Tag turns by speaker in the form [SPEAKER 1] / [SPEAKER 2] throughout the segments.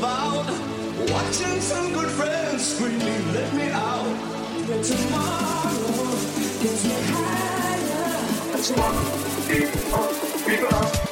[SPEAKER 1] about. Watching some good friends screaming, let me out.
[SPEAKER 2] But tomorrow gets me higher. Tomorrow, people up, people up.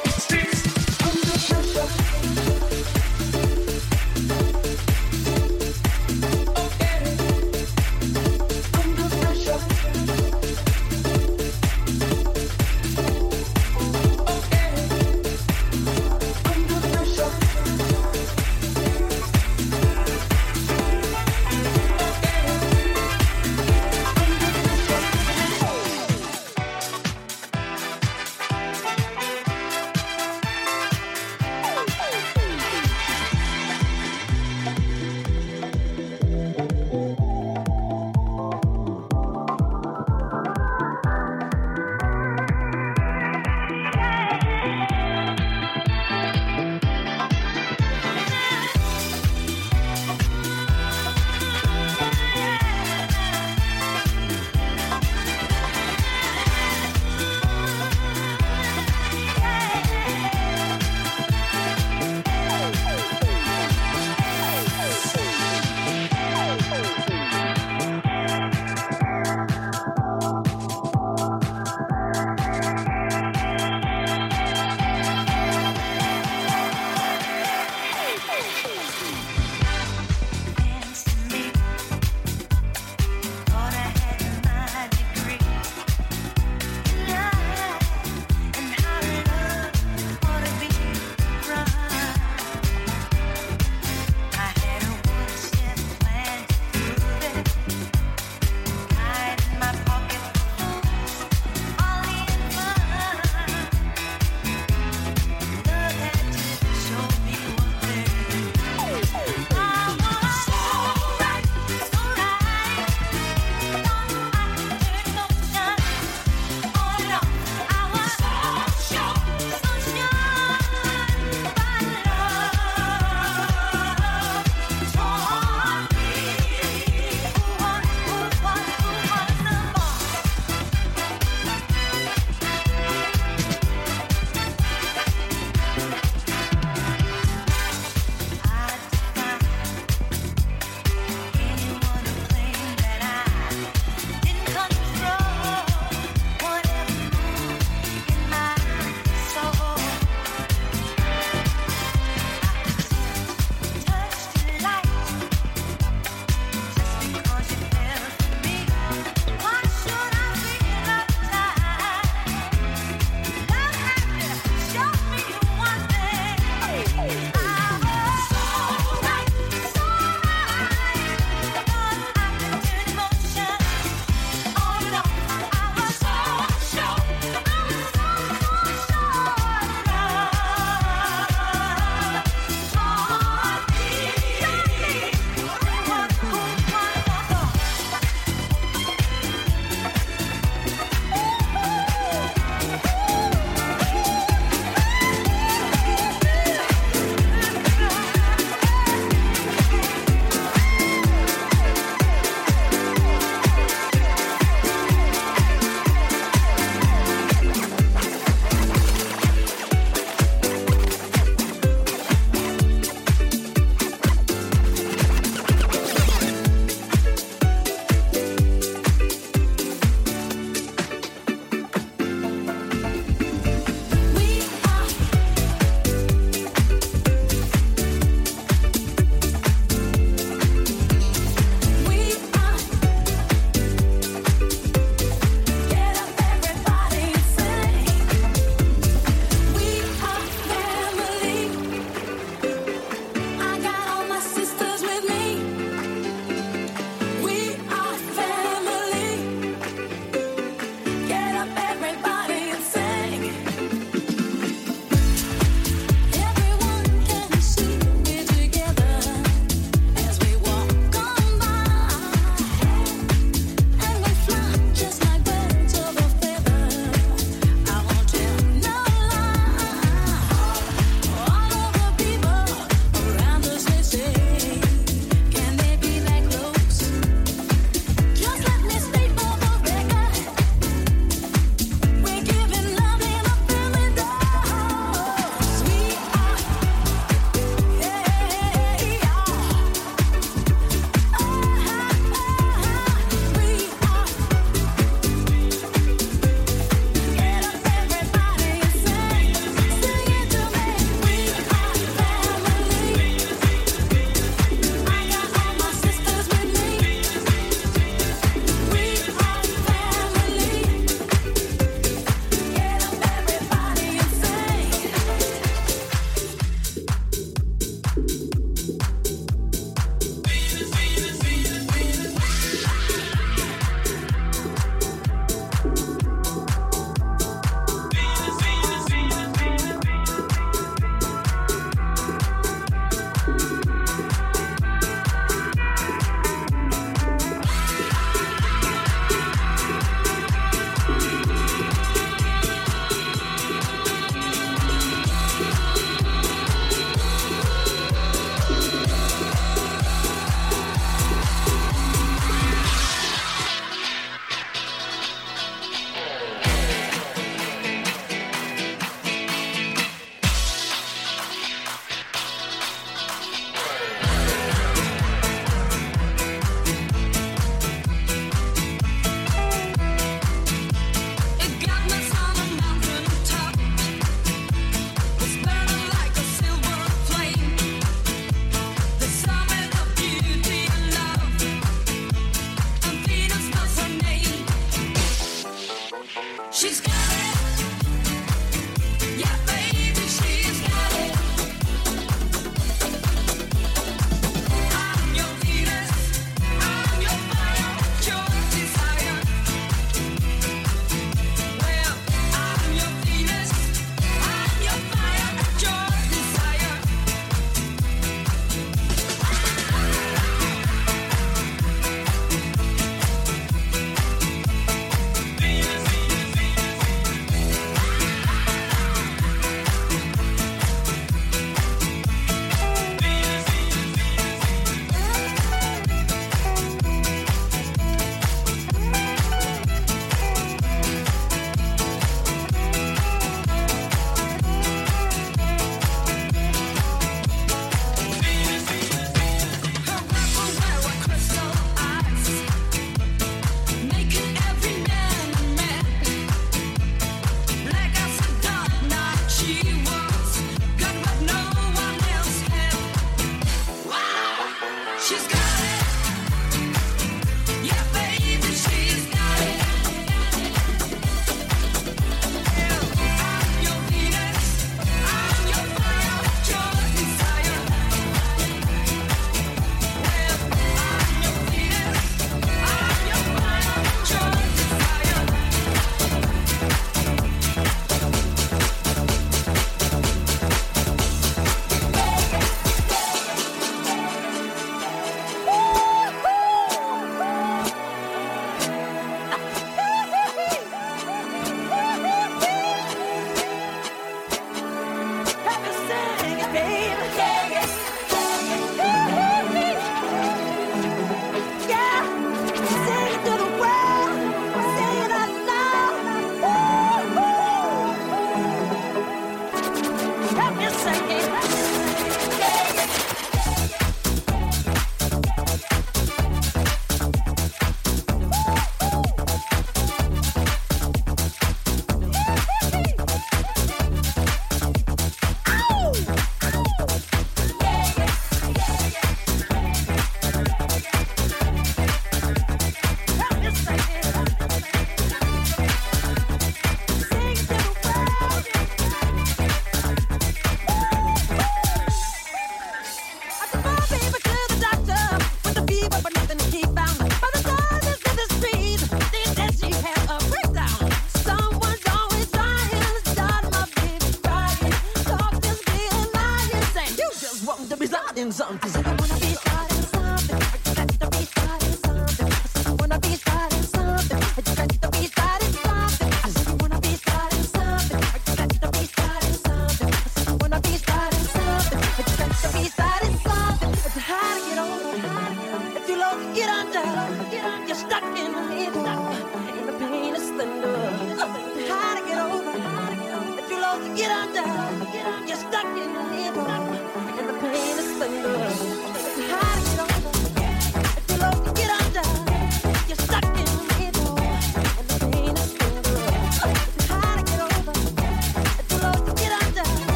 [SPEAKER 3] Radio All